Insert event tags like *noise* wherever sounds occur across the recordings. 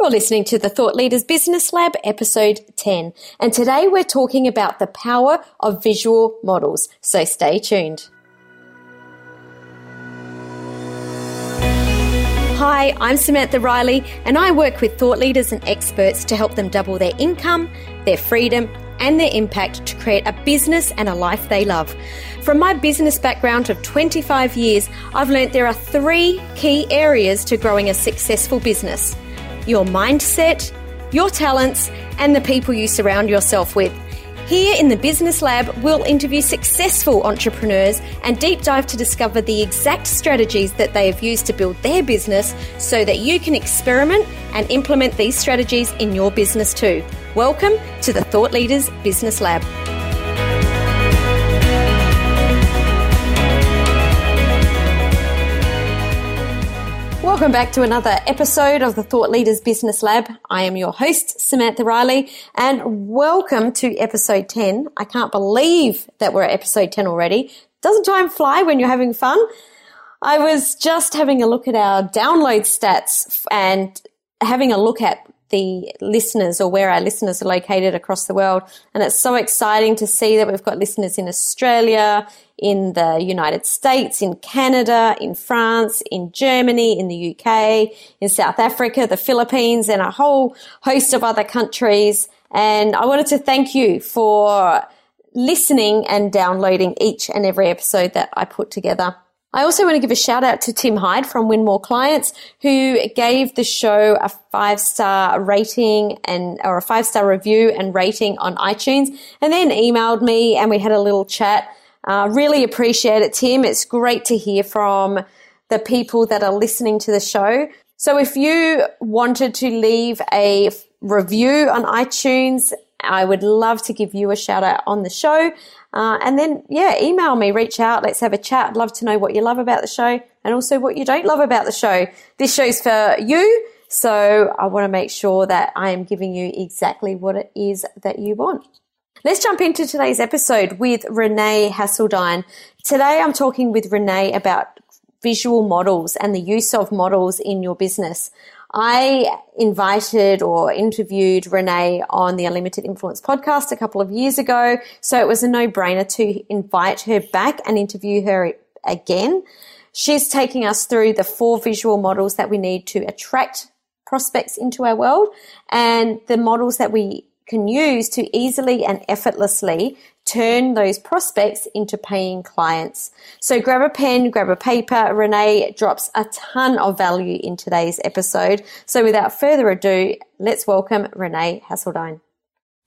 You're listening to the Thought Leaders Business Lab, episode 10. And today we're talking about the power of visual models. So stay tuned. Hi, I'm Samantha Riley, and I work with thought leaders and experts to help them double their income, their freedom, and their impact to create a business and a life they love. From my business background of 25 years, I've learned there are three key areas to growing a successful business your mindset, your talents, and the people you surround yourself with. Here in the Business Lab, we'll interview successful entrepreneurs and deep dive to discover the exact strategies that they have used to build their business so that you can experiment and implement these strategies in your business too. Welcome to the Thought Leaders Business Lab. Welcome back to another episode of the Thought Leaders Business Lab. I am your host, Samantha Riley, and welcome to episode 10. I can't believe that we're at episode 10 already. Doesn't time fly when you're having fun? I was just having a look at our download stats and having a look at the listeners or where our listeners are located across the world. And it's so exciting to see that we've got listeners in Australia, in the United States, in Canada, in France, in Germany, in the UK, in South Africa, the Philippines, and a whole host of other countries. And I wanted to thank you for listening and downloading each and every episode that I put together. I also want to give a shout out to Tim Hyde from Win More Clients who gave the show a five star rating and or a five star review and rating on iTunes and then emailed me and we had a little chat. Uh, really appreciate it, Tim. It's great to hear from the people that are listening to the show. So if you wanted to leave a review on iTunes, I would love to give you a shout out on the show. Uh, and then, yeah, email me, reach out, let's have a chat. I'd love to know what you love about the show and also what you don't love about the show. This show's for you. So I want to make sure that I am giving you exactly what it is that you want. Let's jump into today's episode with Renee Hasseldine. Today I'm talking with Renee about visual models and the use of models in your business. I invited or interviewed Renee on the Unlimited Influence podcast a couple of years ago. So it was a no brainer to invite her back and interview her again. She's taking us through the four visual models that we need to attract prospects into our world and the models that we can use to easily and effortlessly turn those prospects into paying clients. So grab a pen, grab a paper. Renee drops a ton of value in today's episode. So without further ado, let's welcome Renee Hasseldine.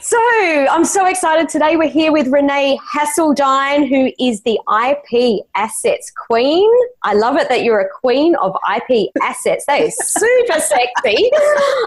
So I'm so excited today. We're here with Renee Hasseldine, who is the IP assets queen. I love it that you're a queen of IP assets. That is *laughs* super sexy.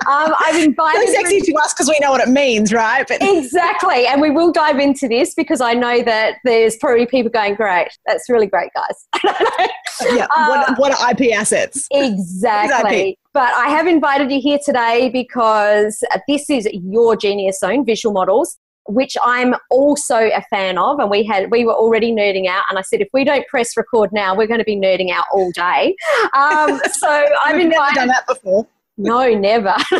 Um, I've invited. So sexy to us because we know what it means, right? But exactly, and we will dive into this because I know that there's probably people going, "Great, that's really great, guys." *laughs* yeah. *laughs* Uh, what, what are IP assets? Exactly. But I have invited you here today because this is your Genius Zone visual models, which I'm also a fan of. And we had we were already nerding out, and I said if we don't press record now, we're going to be nerding out all day. Um, *laughs* so I've invited, never done that before. No, never. *laughs*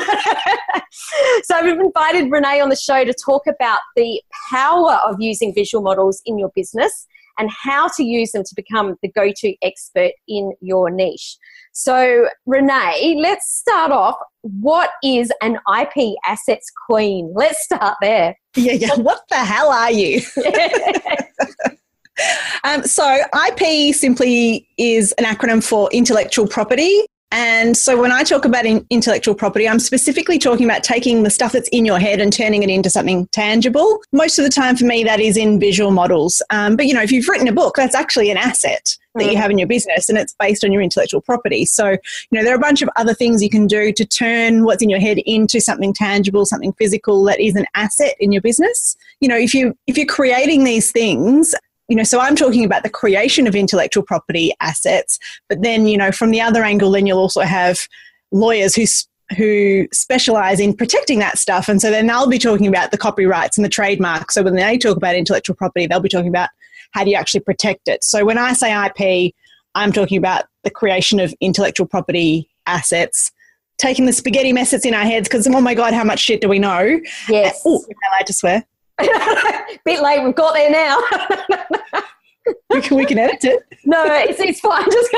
so I've invited Renee on the show to talk about the power of using visual models in your business and how to use them to become the go-to expert in your niche. So, Renee, let's start off. What is an IP assets queen? Let's start there. Yeah, yeah. *laughs* What the hell are you? *laughs* um, so, IP simply is an acronym for intellectual property. And so when I talk about in intellectual property, I'm specifically talking about taking the stuff that's in your head and turning it into something tangible. Most of the time for me, that is in visual models. Um, but you know, if you've written a book, that's actually an asset that you mm. have in your business and it's based on your intellectual property. So, you know, there are a bunch of other things you can do to turn what's in your head into something tangible, something physical that is an asset in your business. You know, if you if you're creating these things, you know, so I'm talking about the creation of intellectual property assets, but then, you know, from the other angle, then you'll also have lawyers who who specialize in protecting that stuff. And so then they'll be talking about the copyrights and the trademarks. So when they talk about intellectual property, they'll be talking about how do you actually protect it. So when I say IP, I'm talking about the creation of intellectual property assets taking the spaghetti mess that's in our heads because oh my god, how much shit do we know? Yes. Oh, am I allowed to swear? *laughs* Bit late. We've got there now. we, can, we can edit it. no, it's, it's fine. Just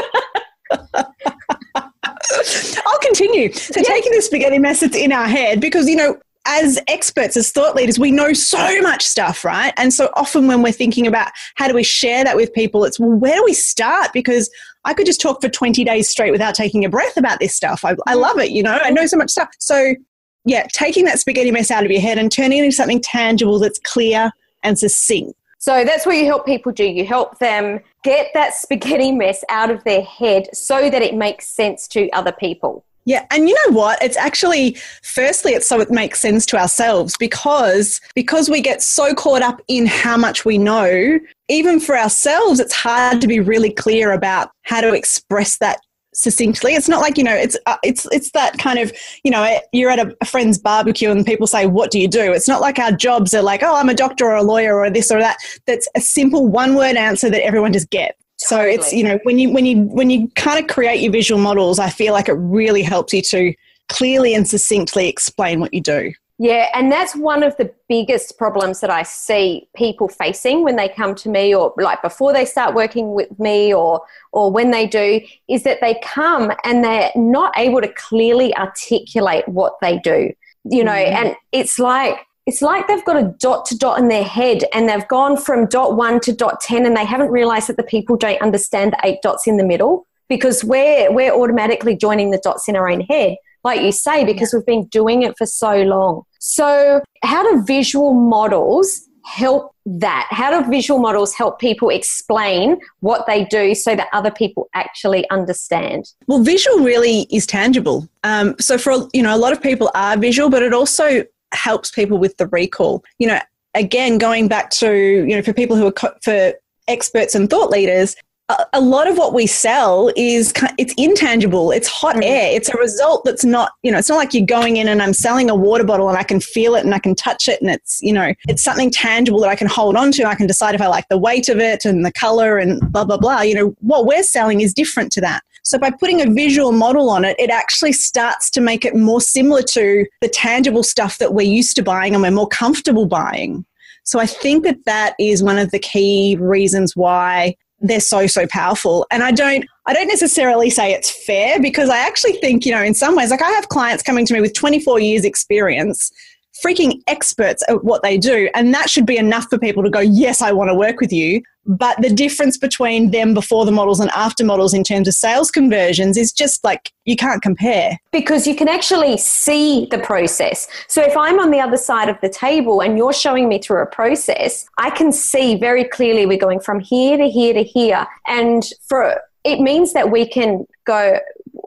I'll continue. So yes. taking the spaghetti mess that's in our head because you know as experts, as thought leaders, we know so much stuff, right? And so often when we're thinking about how do we share that with people, it's well, where do we start? Because I could just talk for 20 days straight without taking a breath about this stuff. I, I love it, you know, I know so much stuff. So, yeah, taking that spaghetti mess out of your head and turning it into something tangible that's clear and succinct. So that's what you help people do. You help them get that spaghetti mess out of their head so that it makes sense to other people. Yeah, and you know what? It's actually firstly it's so it makes sense to ourselves because because we get so caught up in how much we know, even for ourselves it's hard to be really clear about how to express that succinctly. It's not like you know, it's uh, it's it's that kind of you know, you're at a, a, friend's barbecue and people say, "What do you do?" It's not like our jobs are like, "Oh, I'm a doctor or a lawyer or this or that." That's a simple one word answer that everyone just gets. So totally. it's you know when you when you when you kind of create your visual models, I feel like it really helps you to clearly and succinctly explain what you do. Yeah, and that's one of the biggest problems that I see people facing when they come to me or like before they start working with me or or when they do is that they come and they're not able to clearly articulate what they do. You know, mm-hmm. and it's like it's like they've got a dot to dot in their head and they've gone from dot one to dot 10 and they haven't realized that the people don't understand the eight dots in the middle because we're, we're automatically joining the dots in our own head, like you say, because we've been doing it for so long. So, how do visual models help that? How do visual models help people explain what they do so that other people actually understand? Well, visual really is tangible. Um, so for you know, a lot of people are visual, but it also helps people with the recall. You know, again, going back to, you know, for people who are, co- for experts and thought leaders, a, lot of what we sell is it's intangible it's hot mm. air it's a result that's not you know it's not like you're going in and i'm selling a water bottle and i can feel it and i can touch it and it's you know it's something tangible that i can hold on to i can decide if i like the weight of it and the color and blah blah blah you know what we're selling is different to that so by putting a visual model on it, it actually starts to make it more similar to the tangible stuff that we're used to buying and we're more comfortable buying. So I think that that is one of the key reasons why they're so so powerful. And i don't i don't necessarily say it's fair because i actually think you know in some ways like i have clients coming to me with 24 years experience freaking experts at what they do. And that should be enough for people to go, yes, I want to work with you. But the difference between them before the models and after models in terms of sales conversions is just like you can't compare. Because you can actually see the process. So if I'm on the other side of the table and you're showing me through a process, I can see very clearly we're going from here to here to here. And for it means that we can go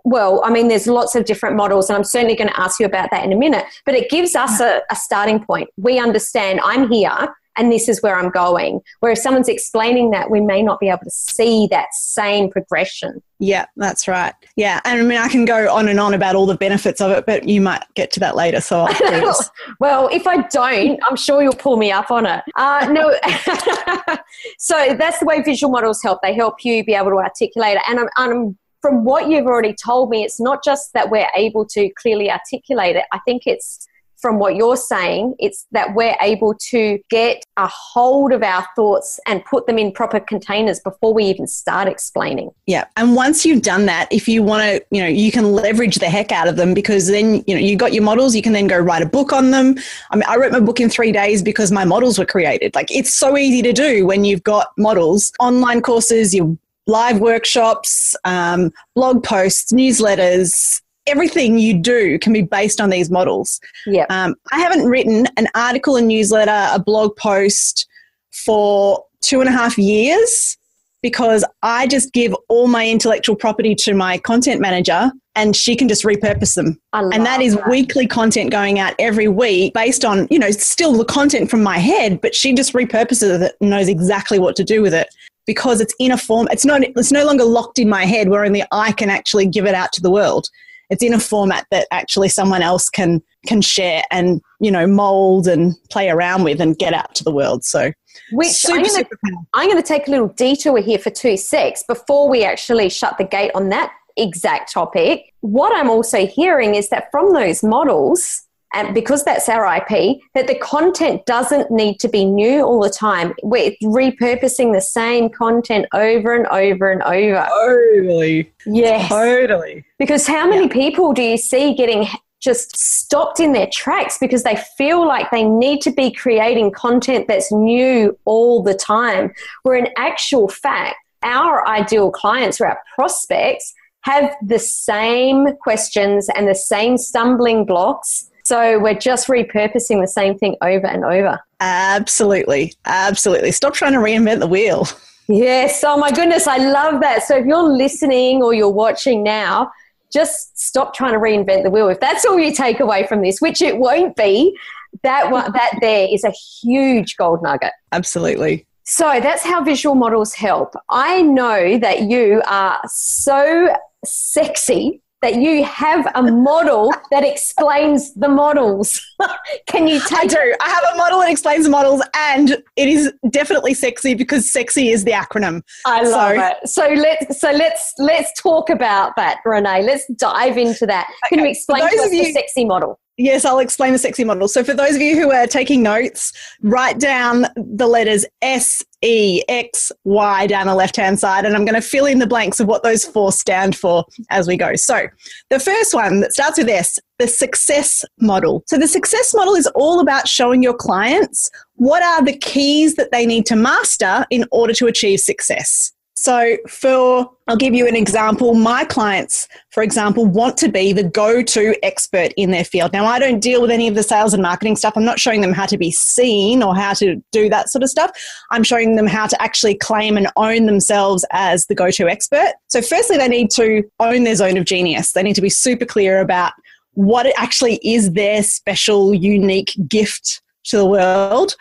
well, I mean, there's lots of different models, and I'm certainly going to ask you about that in a minute, but it gives us a, a starting point. We understand I'm here and this is where I'm going. Where if someone's explaining that, we may not be able to see that same progression. Yeah, that's right. Yeah, and I mean, I can go on and on about all the benefits of it, but you might get to that later. So, *laughs* well, if I don't, I'm sure you'll pull me up on it. Uh, no, *laughs* so that's the way visual models help. They help you be able to articulate it, and I'm, I'm from what you've already told me, it's not just that we're able to clearly articulate it. I think it's from what you're saying, it's that we're able to get a hold of our thoughts and put them in proper containers before we even start explaining. Yeah. And once you've done that, if you want to, you know, you can leverage the heck out of them because then, you know, you got your models, you can then go write a book on them. I mean, I wrote my book in three days because my models were created. Like it's so easy to do when you've got models, online courses, you live workshops, um, blog posts, newsletters, everything you do can be based on these models. Yeah. Um, I haven't written an article, a newsletter, a blog post for two and a half years because I just give all my intellectual property to my content manager and she can just repurpose them. And that is that. weekly content going out every week based on, you know, still the content from my head, but she just repurposes it and knows exactly what to do with it because it's in a form it's not it's no longer locked in my head where only I can actually give it out to the world. It's in a format that actually someone else can can share and you know mold and play around with and get out to the world. So which super, I'm going to take a little detour here for two secs before we actually shut the gate on that exact topic. What I'm also hearing is that from those models, and because that's our IP, that the content doesn't need to be new all the time. We're repurposing the same content over and over and over. Totally. Yes. Totally. Because how many yeah. people do you see getting just stopped in their tracks because they feel like they need to be creating content that's new all the time? Where in actual fact, our ideal clients or our prospects have the same questions and the same stumbling blocks so we're just repurposing the same thing over and over. Absolutely. Absolutely. Stop trying to reinvent the wheel. Yes. Oh my goodness. I love that. So if you're listening or you're watching now, just stop trying to reinvent the wheel. If that's all you take away from this, which it won't be, that one, *laughs* that there is a huge gold nugget. Absolutely. So that's how visual models help. I know that you are so sexy that you have a model that explains the models. *laughs* Can you take I do. I have a model that explains the models and it is definitely sexy because sexy is the acronym. I love so. it. So let's so let's let's talk about that, Renee. Let's dive into that. Okay. Can you explain to us you, the sexy model? Yes, I'll explain the sexy model. So, for those of you who are taking notes, write down the letters S, E, X, Y down the left hand side, and I'm going to fill in the blanks of what those four stand for as we go. So, the first one that starts with S, the success model. So, the success model is all about showing your clients what are the keys that they need to master in order to achieve success. So, for I'll give you an example. My clients, for example, want to be the go to expert in their field. Now, I don't deal with any of the sales and marketing stuff. I'm not showing them how to be seen or how to do that sort of stuff. I'm showing them how to actually claim and own themselves as the go to expert. So, firstly, they need to own their zone of genius. They need to be super clear about what actually is their special, unique gift to the world.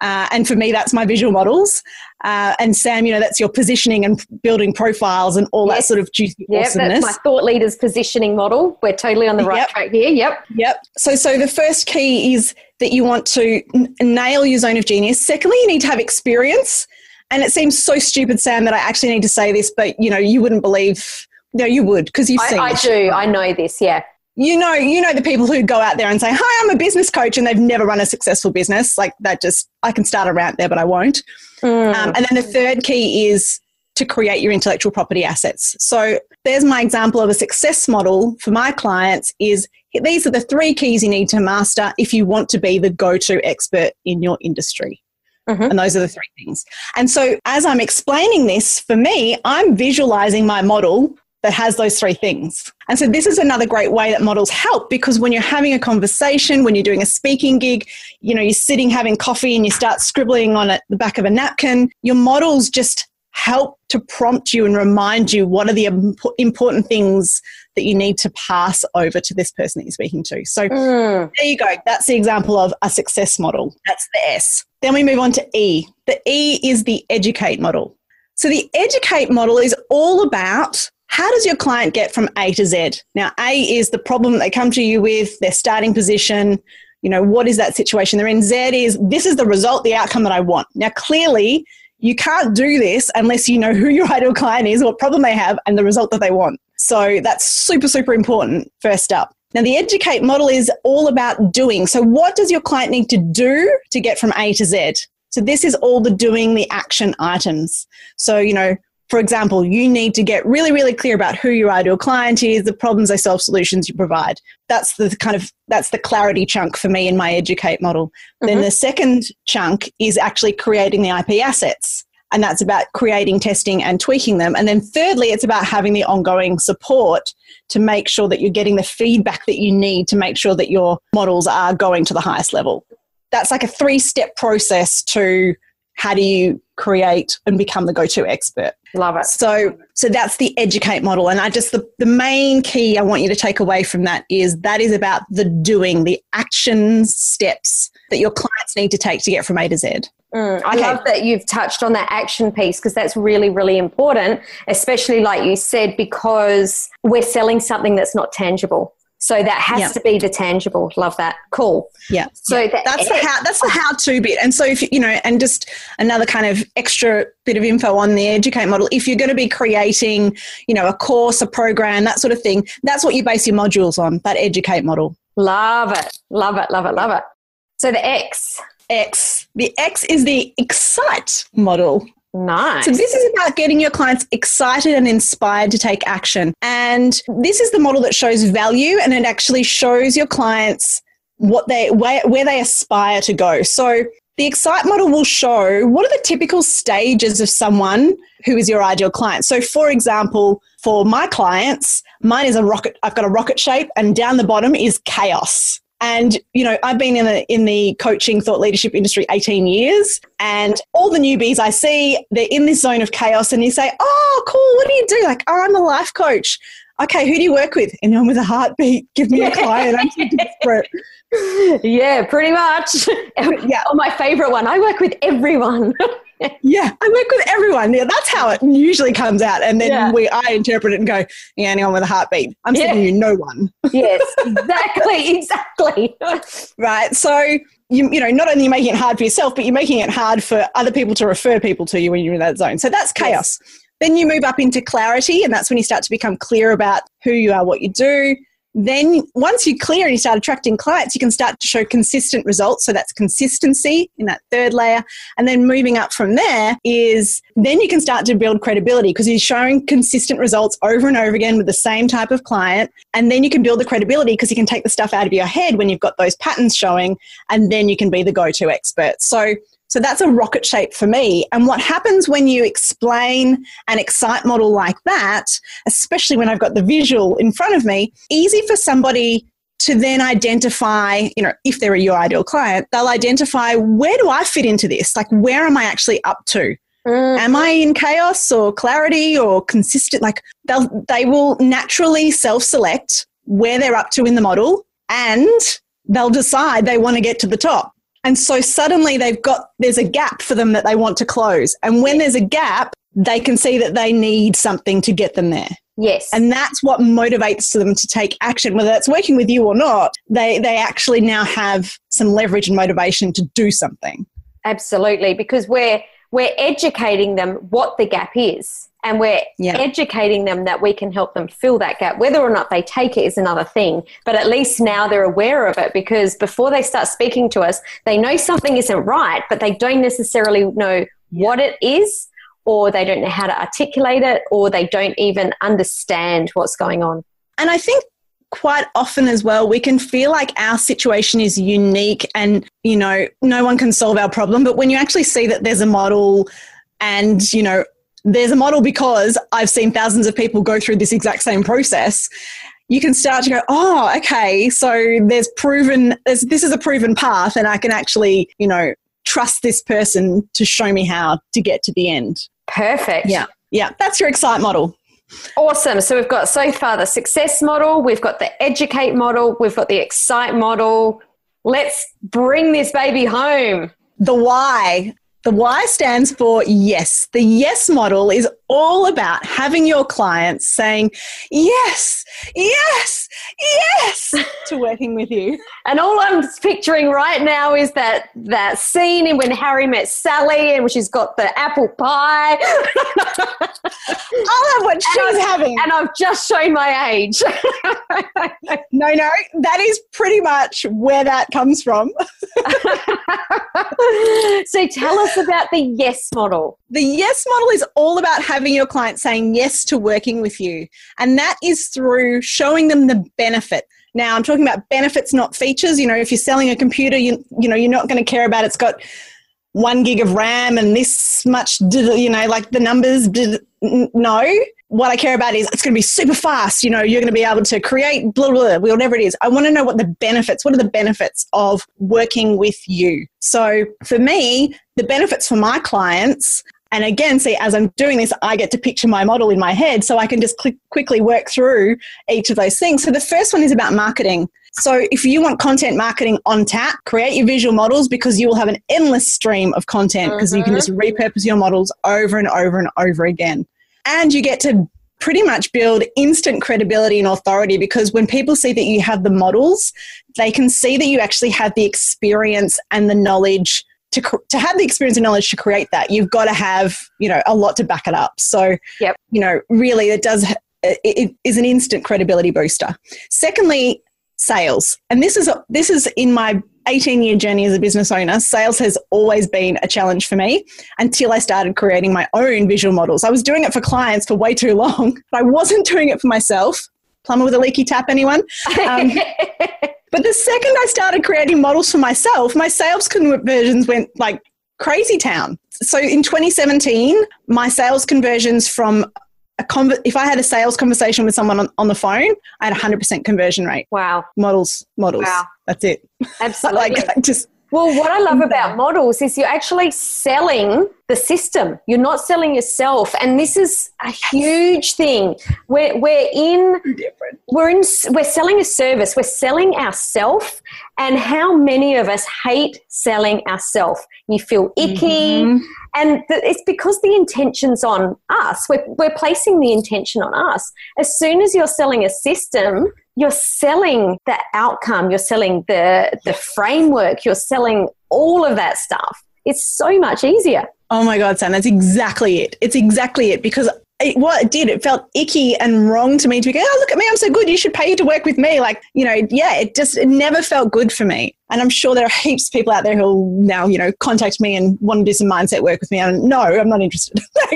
Uh, and for me, that's my visual models. Uh, and Sam, you know, that's your positioning and building profiles and all yes. that sort of juicy yep, awesomeness. That's my thought leaders positioning model. We're totally on the right yep. track here. Yep. Yep. So, so the first key is that you want to n- nail your zone of genius. Secondly, you need to have experience. And it seems so stupid, Sam, that I actually need to say this, but you know, you wouldn't believe. No, you would because you've seen. I, I do. I know this. Yeah you know you know the people who go out there and say hi i'm a business coach and they've never run a successful business like that just i can start a rant there but i won't mm. um, and then the third key is to create your intellectual property assets so there's my example of a success model for my clients is these are the three keys you need to master if you want to be the go-to expert in your industry Mm-hmm. And those are the three things. And so, as I'm explaining this, for me, I'm visualizing my model that has those three things. And so this is another great way that models help because when you're having a conversation, when you're doing a speaking gig, you know, you're sitting having coffee and you start scribbling on it, the back of a napkin, your models just help to prompt you and remind you what are the important things that you need to pass over to this person that you're speaking to. So mm. there you go. That's the example of a success model. That's the S. Then we move on to E. The E is the educate model. So the educate model is all about how does your client get from A to Z? Now, A is the problem they come to you with, their starting position. You know, what is that situation they're in? Z is this is the result, the outcome that I want. Now, clearly, you can't do this unless you know who your *laughs* ideal client is, what problem they have, and the result that they want. So that's super, super important, first up. Now, the educate model is all about doing. So, what does your client need to do to get from A to Z? So, this is all the doing, the action items. So, you know, for example, you need to get really, really clear about who your ideal client is, the problems they solve, solutions you provide. That's the kind of that's the clarity chunk for me in my educate model. Mm-hmm. Then the second chunk is actually creating the IP assets. And that's about creating, testing, and tweaking them. And then thirdly, it's about having the ongoing support to make sure that you're getting the feedback that you need to make sure that your models are going to the highest level. That's like a three step process to how do you create and become the go-to expert love it so so that's the educate model and i just the, the main key i want you to take away from that is that is about the doing the action steps that your clients need to take to get from a to z Mm, I okay. love that you've touched on that action piece because that's really, really important, especially like you said, because we're selling something that's not tangible. So that has Yeah. to be the tangible. Love that. Cool. Yeah. So the- that's the how that's the how to bit. And so if you you know, and just another kind of extra bit of info on the educate model, if you're going to be creating, you know, a course, a program, that sort of thing, that's what you base your modules on, that educate model. Love it. Love it. Love it. Love it. So the X. X. The X is the excite model. Nice. So this is about getting your clients excited and inspired to take action. And this is the model that shows value and it actually shows your clients what they where, where they aspire to go. So the excite model will show what are the typical stages of someone who is your ideal client. So for example, for my clients, mine is a rocket I've got a rocket shape and down the bottom is chaos. And you know, I've been in the in the coaching thought leadership industry 18 years, and all the newbies I see, they're in this zone of chaos, and you say, "Oh, cool! What do you do?" Like, "Oh, I'm a life coach." Okay, who do you work with? Anyone with a heartbeat? Give me a *laughs* client. I'm so desperate. yeah, pretty much. *laughs* Yeah. Oh, my favorite one. I work with everyone. *laughs* Yeah, I work with everyone. Yeah, that's how it usually comes out, and then Yeah. we I interpret it and go, "Yeah, anyone with a heartbeat." I'm Yeah. sending you no one. yes, exactly, exactly. right? So you you know not only you're you making it hard for yourself, but you're making it hard for other people to refer people to you when you're in that zone. So that's chaos. Then you move up into clarity, and that's when you start to become clear about who you are, what you do. Then once you're clear and you start attracting clients, you can start to show consistent results. So that's consistency in that third layer. And then moving up from there is then you can start to build credibility because you're showing consistent results over and over again with the same type of client. And then you can build the credibility because you can take the stuff out of your head when you've got those patterns showing, and then you can be the go to expert. So so that's a rocket shape for me. And what happens when you explain an excite model like that, especially when I've got the visual in front of me, easy for somebody to then identify, you know, if they're your ideal client, they'll identify where do I fit into this? Like, where am I actually up to? Mm, Am I in chaos or clarity or consistent? Like, they'll, they will naturally self select where they're up to in the model and they'll decide they want to get to the top. And so suddenly they've got, there's a gap for them that they want to close. And when there's a gap, they can see that they need something to get them there. yes. And that's what motivates them to take action, whether that's working with you or not. They, they actually now have some leverage and motivation to do something. Absolutely, because we're we're educating them what the gap is, and we're educating them that we can help them fill that gap. Whether or not they take it is another thing, but at least now they're aware of it because before they start speaking to us, they know something isn't right, but they don't necessarily know what it is, or they don't know how to articulate it, or they don't even understand what's going on. And I think quite often as well, we can feel like our situation is unique and, you know, no one can solve our problem. But when you actually see that there's a model and, you know, there's a model because I've seen thousands of people go through this exact same process, you can start to go, oh, okay, so there's proven, there's, this is a proven path and I can actually, you know, trust this person to show me how to get to the end. Perfect. Yeah. Yeah. That's your excite model. Awesome. So we've got so far the success model, we've got the educate model, we've got the excite model. Let's bring this baby home. The why. The Y stands for yes. The yes model is all about having your clients saying yes, yes, yes *laughs* to working with you. And all I'm picturing right now is that that scene in when Harry met Sally and she's got the apple pie. *laughs* What she's having. and I've just shown my age. *laughs* No, no, that is pretty much where that comes from. *laughs* so tell us about the yes model. The yes model is all about having your client saying yes to working with you. And that is through showing them the benefit. Now, I'm talking about benefits, not features. You know, if you're selling a computer, you, you know, you're not going to care about it's got one gig of RAM and this much, you know, like the numbers. No. What I care about is it's going to be super fast. You know, you're going to be able to create blah, blah, blah, whatever it is. I want to know what the benefits, what are the benefits of working with you? So for me, the benefits for my clients and again, see, as I'm doing this, I get to picture my model in my head so I can just click, quickly work through each of those things. So the first one is about marketing. So if you want content marketing on tap, create your visual models because you will have an endless stream of content because you can mm-hmm. just repurpose your models over and over and over again. And you get to pretty much build instant credibility and authority because when people see that you have the models, they can see that you actually have the experience and the knowledge to, to have the experience and knowledge to create that. You've got to have, you know, a lot to back it up. So, yep. you know, really it does, it is an instant credibility booster. Secondly, sales. And this is, this is in my 18 year journey as a business owner, sales has always been a challenge for me until I started creating my own visual models. I was doing it for clients for way too long, *laughs* but I wasn't doing it for myself. Plumber with a leaky tap, anyone? Um, *laughs* but the second I started creating models for myself, my sales conversions went like crazy town. So in 2017, my sales conversions from a conver- if I had a sales conversation with someone on, on the phone, I had a hundred percent conversion rate. Wow. Models, models. Wow. That's it. *laughs* Absolutely. like just well, what I love about models is you're actually selling the system. You're not selling yourself, and this is a huge thing. We're we're in we're in we're selling a service. We're selling ourself, and how many of us hate selling ourselves? You feel icky, mm-hmm. and it's because the intention's on us. We're we're placing the intention on us. As soon as you're selling a system, you're selling the outcome, you're selling the the framework, you're selling all of that stuff. It's so much easier. Oh my God, Sam, that's exactly it. It's exactly it because it, what it did, it felt icky and wrong to me to be going, oh, look at me, I'm so good. You should pay to work with me. Like, you know, yeah, it just it never felt good for me. And I'm sure there are heaps of people out there who'll now, you know, contact me and want to do some mindset work with me. And no, I'm not interested. *laughs*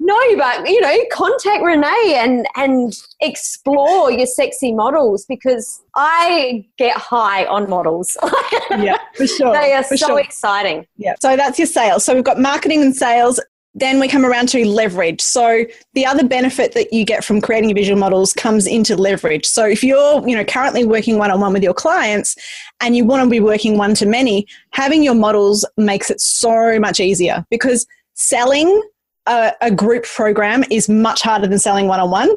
no, but you know, contact Renee and and explore your sexy models because I get high on models. *laughs* yeah, for sure. They are for so sure. exciting. Yeah. So that's your sales. So we've got marketing and sales. Then we come around to leverage. So the other benefit that you get from creating visual models comes into leverage. So if you're, you know, currently working one on one with your clients and you want to be working one to many, having your models makes it so much easier because selling a, a group program is much harder than selling one on one.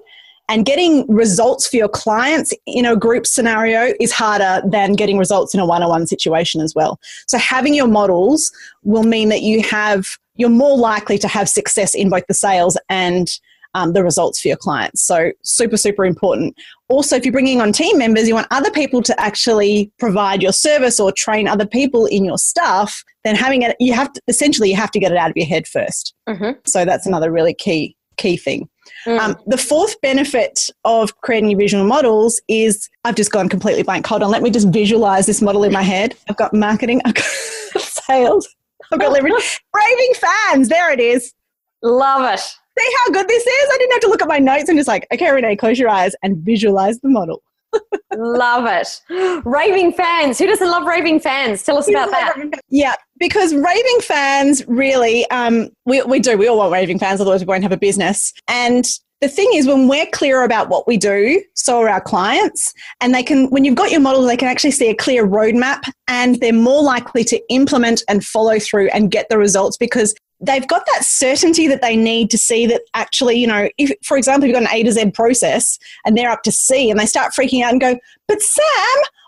And getting results for your clients in a group scenario is harder than getting results in a one on one situation as well. So, having your models will mean that you have, you're more likely to have success in both the sales and um, the results for your clients. So, super, super important. Also, if you're bringing on team members, you want other people to actually provide your service or train other people in your stuff, then having it, you have to essentially, you have to get it out of your head 1st mm-hmm. So, that's another really key, key thing. Mm. Um, the fourth benefit of creating your visual models is I've just gone completely blank. Hold on, let me just visualize this model in my head. I've got marketing, I've got *laughs* sales, I've *laughs* got leverage. Raving fans, there it is. Love it. See how good this is? I didn't have to look at my notes and just like, okay, Renee, close your eyes and visualize the model. love it. Raving fans. Who doesn't love raving fans? Tell us about that. Yeah, because raving fans really, um, we, we do. We all want raving fans, otherwise we won't have a business. And the thing is, when we're clear about what we do, so are our clients. And they can, when you've got your model, they can actually see a clear roadmap and they're more likely to implement and follow through and get the results because they've got that certainty that they need to see that actually, you know, if, for example, you've got an A to Z process and they're up to C and they start freaking out and go, but Sam,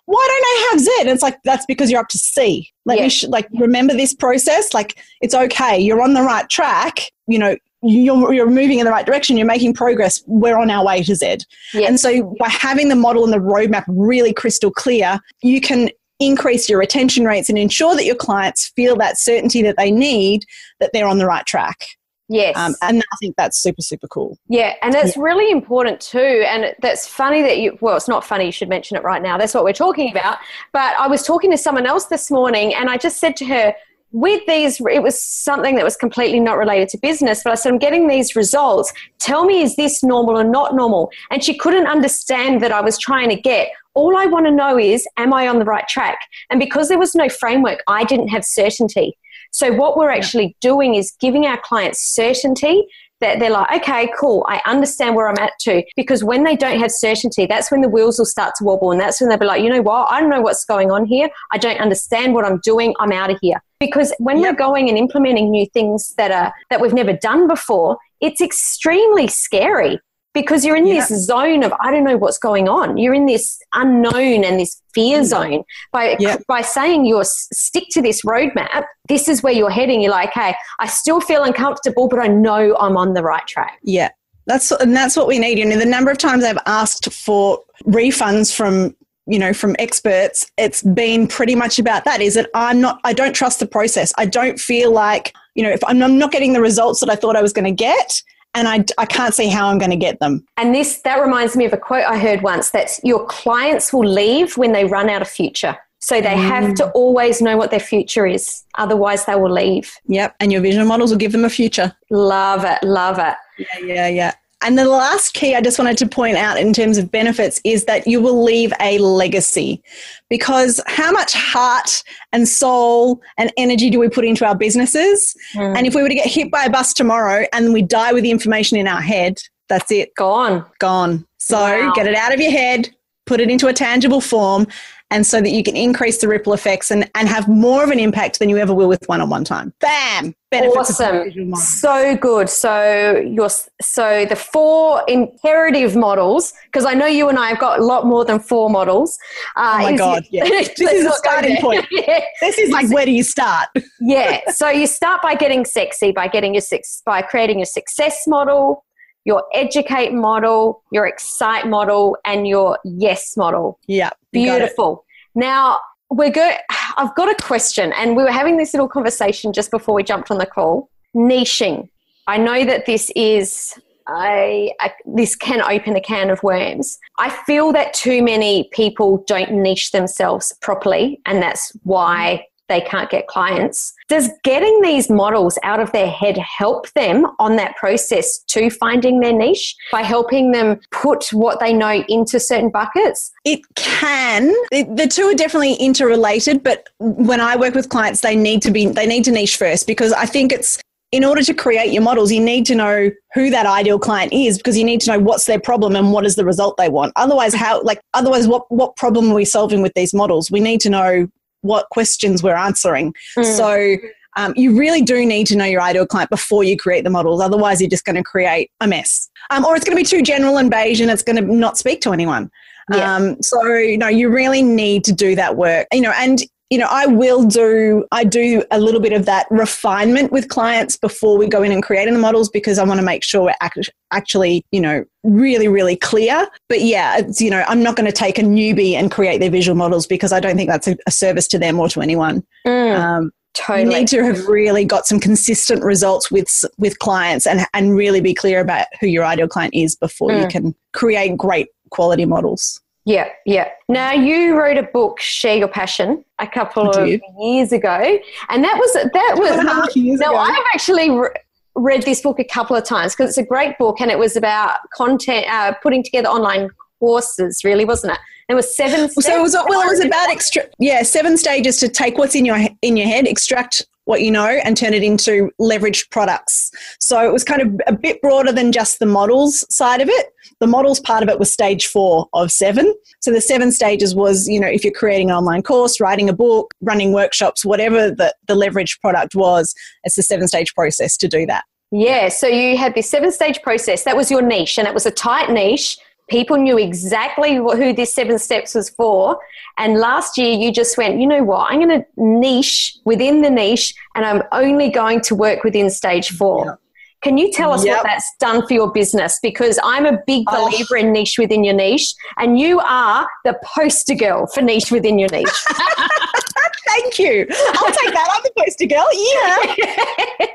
why don't I have Z? And it's like, that's because you're up to C. Let yeah. me, sh- like, remember this process. Like, it's okay. You're on the right track. You know, you're, you're moving in the right direction. You're making progress. We're on our way to Z. Yeah. And so by having the model and the roadmap really crystal clear, you can increase your retention rates and ensure that your clients feel that certainty that they need that they're on the right track. Yes. Um, and I think that's super, super cool. Yeah. And that's yeah. really important too. And that's funny that you, well, it's not funny. You should mention it right now. That's what we're talking about. But I was talking to someone else this morning and I just said to her, with these, it was something that was completely not related to business, but I said, I'm getting these results. Tell me, is this normal or not normal? And she couldn't understand that I was trying to get. All I want to know is, am I on the right track? And because there was no framework, I didn't have certainty. So, what we're actually doing is giving our clients certainty that they're like, okay, cool, I understand where I'm at too. Because when they don't have certainty, that's when the wheels will start to wobble. And that's when they'll be like, you know what, I don't know what's going on here. I don't understand what I'm doing. I'm out of here. Because when yep. we're going and implementing new things that are that we've never done before, it's extremely scary because you're in yeah. this zone of I don't know what's going on. You're in this unknown and this fear mm. zone. By yeah. by saying you're stick to this roadmap, this is where you're heading. You're like, hey, I still feel uncomfortable, but I know I'm on the right track. Yeah. That's and that's what we need. You know, the number of times I've asked for refunds from you know from experts it's been pretty much about that is that i'm not i don't trust the process i don't feel like you know if i'm, I'm not getting the results that i thought i was going to get and I, I can't see how I'm going to get them. And this that reminds me of a quote I heard once that your clients will leave when they run out of future. So they mm. have to always know what their future is. Otherwise, they will leave. Yep. And your vision models will give them a future. Love it. Love it. Yeah, yeah, yeah. And the last key I just wanted to point out in terms of benefits is that you will leave a legacy. Because how much heart and soul and energy do we put into our businesses? Mm. And if we were to get hit by a bus tomorrow and we die with the information in our head, that's it. Gone. Gone. So wow. get it out of your head, put it into a tangible form, and so that you can increase the ripple effects and, and have more of an impact than you ever will with one-on-one time. Bam! Awesome. So good. So your so the four imperative models, because I know you and I have got a lot more than four models. Uh, oh my god! Yeah. *laughs* this is a starting point. *laughs* yeah. This is like where do you start? yeah. So you start by getting sexy, by getting your six, by creating your success model, your educate model, your excite model, and your yes model. Yeah. Beautiful. Now, we're good. I've got a question, and we were having this little conversation just before we jumped on the call. Niching. I know that this is a, a, this can open a can of worms. I feel that too many people don't niche themselves properly, and that's why they can't get clients. Does getting these models out of their head help them on that process to finding their niche by helping them put what they know into certain buckets? It can. The two are definitely interrelated, but when I work with clients, they need to be they need to niche first because I think it's in order to create your models, you need to know who that ideal client is because you need to know what's their problem and what is the result they want. Otherwise, how like otherwise what what problem are we solving with these models? We need to know what questions we're answering. Mm. So um, you really do need to know your ideal client before you create the models. Otherwise, you're just going to create a mess. Um, or it's going to be too general and beige and it's going to not speak to anyone. Yeah. Um, so, you know, you really need to do that work. You know, and you know, I will do, I do a little bit of that refinement with clients before we go in and creating the models because I want to make sure we're actually, you know, really, really clear. But yeah, it's, you know, I'm not going to take a newbie and create their visual models because I don't think that's a, a service to them or to anyone. Mm. Um, Totally. You need to have really got some consistent results with with clients and and really be clear about who your ideal client is before mm. you can create great quality models. Yeah, yeah. Now you wrote a book, Share Your Passion, a couple of years ago, and that was that was. Now ago. I've actually re- read this book a couple of times because it's a great book, and it was about content, uh, putting together online courses. Really, wasn't it? There was seven. So it was well, it was about extra. Yeah, seven stages to take what's in your in your head, extract what you know and turn it into leveraged products. So it was kind of a bit broader than just the models side of it. The models part of it was stage four of seven. So the seven stages was, you know, if you're creating an online course, writing a book, running workshops, whatever the, the leveraged product was, it's the seven stage process to do that. Yeah, so you had this seven stage process. That was your niche, and it was a tight niche people knew exactly who this seven steps was for and last year you just went you know what i'm going to niche within the niche and i'm only going to work within stage four yep. can you tell us yep. what that's done for your business because i'm a big oh. believer oh. in niche within your niche and you are the poster girl for niche within your niche *laughs* Thank you. I'll take that. I'm the poster girl. Yeah.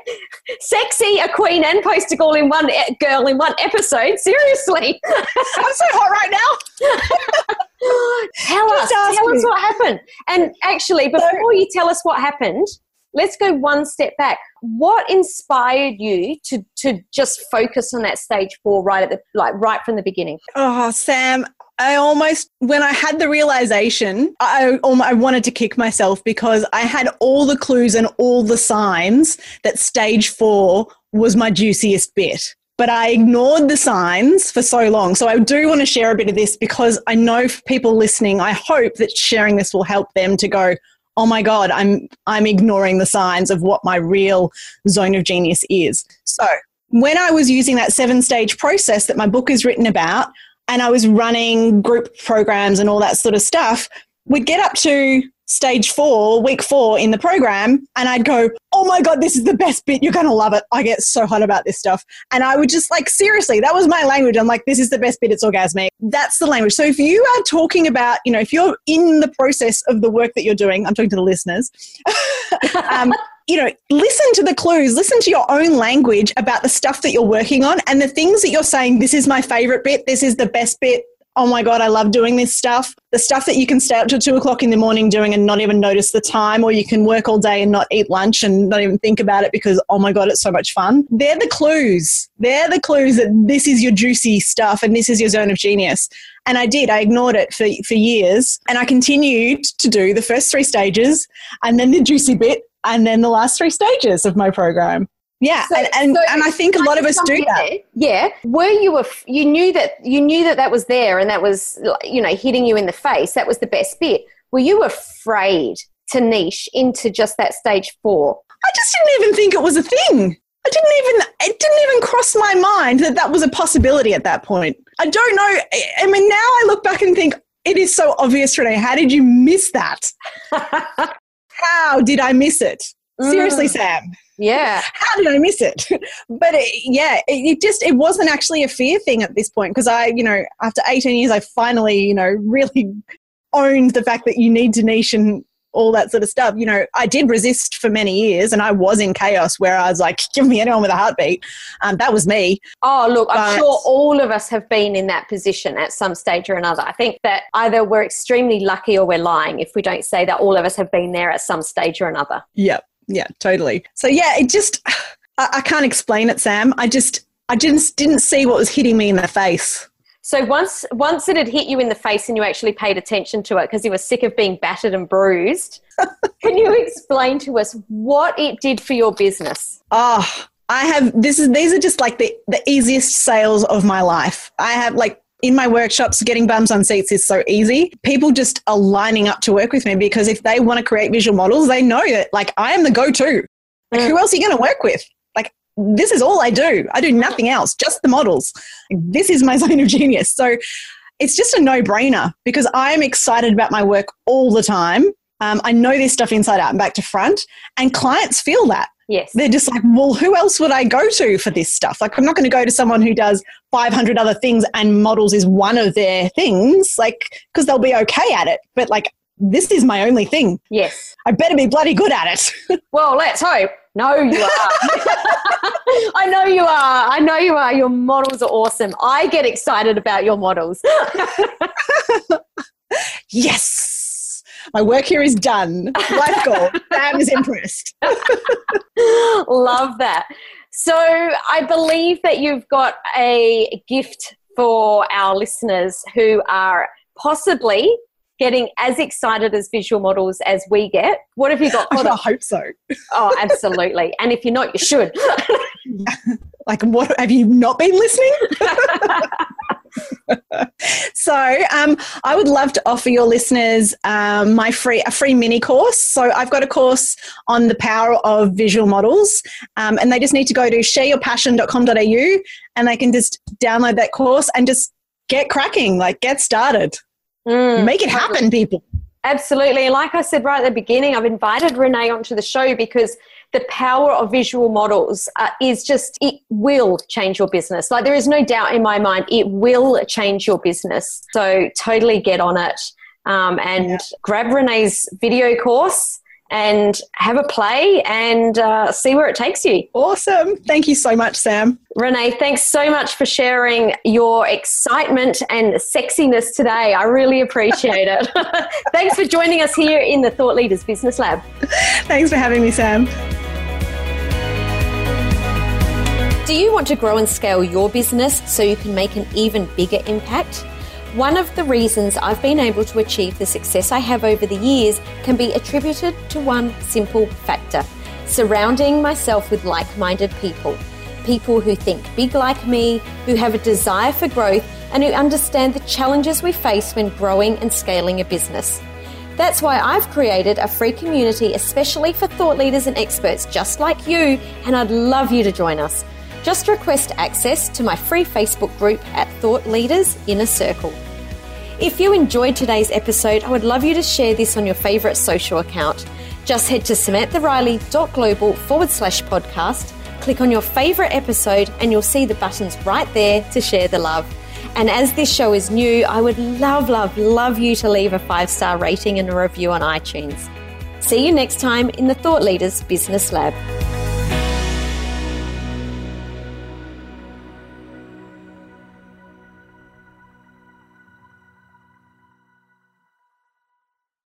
*laughs* Sexy, a queen and poster girl in one eh, girl in one episode. Seriously. *laughs* I'm so hot right now. tell us. Tell me. us what happened. And actually, before you tell us what happened, let's go one step back. What inspired you to to just focus on that stage four right at the like right from the beginning? Oh, Sam, I almost, when I had the realization, I, I wanted to kick myself because I had all the clues and all the signs that stage four was my juiciest bit. But I ignored the signs for so long. So I do want to share a bit of this because I know people listening, I hope that sharing this will help them to go, oh my God, I'm, I'm ignoring the signs of what my real zone of genius is. So when I was using that seven stage process that my book is written about, and I was running group programs and all that sort of stuff, we'd get up to stage four, week four in the program, and I'd go, Oh my God, this is the best bit. You're going to love it. I get so hot about this stuff. And I would just like, seriously, that was my language. I'm like, This is the best bit. It's orgasmic. That's the language. So if you are talking about, you know, if you're in the process of the work that you're doing, I'm talking to the listeners. *laughs* um, you know, listen to the clues, listen to your own language about the stuff that you're working on and the things that you're saying, this is my favorite bit, this is the best bit. Oh my God, I love doing this stuff. The stuff that you can stay up till two o'clock in the morning doing and not even notice the time, or you can work all day and not eat lunch and not even think about it because, oh my God, it's so much fun. They're the clues. They're the clues that this is your juicy stuff and this is your zone of genius. And I did. I ignored it for, for years. And I continued to do the first three stages and then the juicy bit and then the last three stages of my program. Yeah, so, and and, so and I think a lot of us do that. Yeah, were you a, you knew that you knew that that was there and that was you know hitting you in the face. That was the best bit. Were you afraid to niche into just that stage four? I just didn't even think it was a thing. I didn't even it didn't even cross my mind that that was a possibility at that point. I don't know. I mean, now I look back and think it is so obvious, Renee. How did you miss that? *laughs* how did I miss it? Mm. Seriously, Sam. Yeah. How did I miss it? *laughs* but it, yeah, it, it, just it wasn't actually a fear thing at this point because I, you know, after 18 years, I finally, you know, *laughs* really owned the fact that you need to niche and all that sort of stuff. You know, I did resist for many years and I was in chaos where I was like, *laughs* give me anyone with a heartbeat. Um, that was me. Oh, look, but, I'm sure all of us have been in that position at some stage or another. I think that either we're extremely lucky or we're lying if we don't say that all of us have been there at some stage or another. Yeah, yeah, totally. So, yeah, it just, *sighs* I, I can't explain it, Sam. I just, I just didn't see what was hitting me in the face. So once once it had hit you in the face and you actually paid attention to it because you were sick of being battered and bruised, *laughs* can you explain to us what it did for your business? Oh, I have this is these are just like the the easiest sales of my life. I have like in my workshops, getting bums on seats is so easy. People just are lining up to work with me because if they want to create visual models, they know that like I am the go-to. Like, mm. who else are you going to work with? This is all I do. I do nothing else, just the models. This is my *laughs* zone of genius. So it's just a no brainer because I'm excited about my work all the time. Um, I know this stuff inside out and back to front, and clients feel that. Yes. They're just like, well, who else would I go to for this stuff? Like, I'm not going to go to someone who does 500 other things and models is one of their things, like, because they'll be okay at it. But, like, this is my only thing. Yes. I better be bloody good at it. *laughs* well, let's hope. No, you are. *laughs* I know you are. I know you are. Your models are awesome. I get excited about your models. *laughs* yes. My work here is done. Life goal. Sam is impressed. *laughs* Love that. So I believe that you've got a gift for our listeners who are possibly getting as excited as visual models as we get. What have you got? For? *laughs* I hope so. oh, absolutely. And if you're not, you should. *laughs* like, what have you not been listening? *laughs* so um, I would love to offer your listeners um, my free a free mini course. So I've got a course on the power of visual models, um, and they just need to go to shareyourpassion.com.au and they can just download that course and just get cracking, like get started. Mm. Make it happen, people. Absolutely. Like I said right at the beginning, I've invited Renee onto the show because the power of visual models uh, is just, it will change your business. Like, there is no doubt in my mind, it will change your business. So, totally get on it um, and yeah. grab Renee's video course and have a play and uh, see where it takes you. Awesome. Thank you so much, Sam. Renee, thanks so much for sharing your excitement and sexiness today. I really appreciate it. *laughs* thanks for joining us here in the Thought Leaders Business Lab. *laughs* Thanks for having me, Sam. Do you want to grow and scale your business so you can make an even bigger impact? One of the reasons I've been able to achieve the success I have over the years can be attributed to one simple factor surrounding myself with like minded people. People who think big like me, who have a desire for growth, and who understand the challenges we face when growing and scaling a business. That's why I've created a free community especially for thought leaders and experts just like you, and I'd love you to join us. Just request access to my free Facebook group at Thought Leaders Inner Circle. If you enjoyed today's episode, I would love you to share this on your favourite social account. Just head to samanthariley.global forward slash podcast, click on your favourite episode, and you'll see the buttons right there to share the love. And as this show is new, I would love, love, love you to leave a five star rating and a review on iTunes. See you next time in the Thought Leaders Business Lab.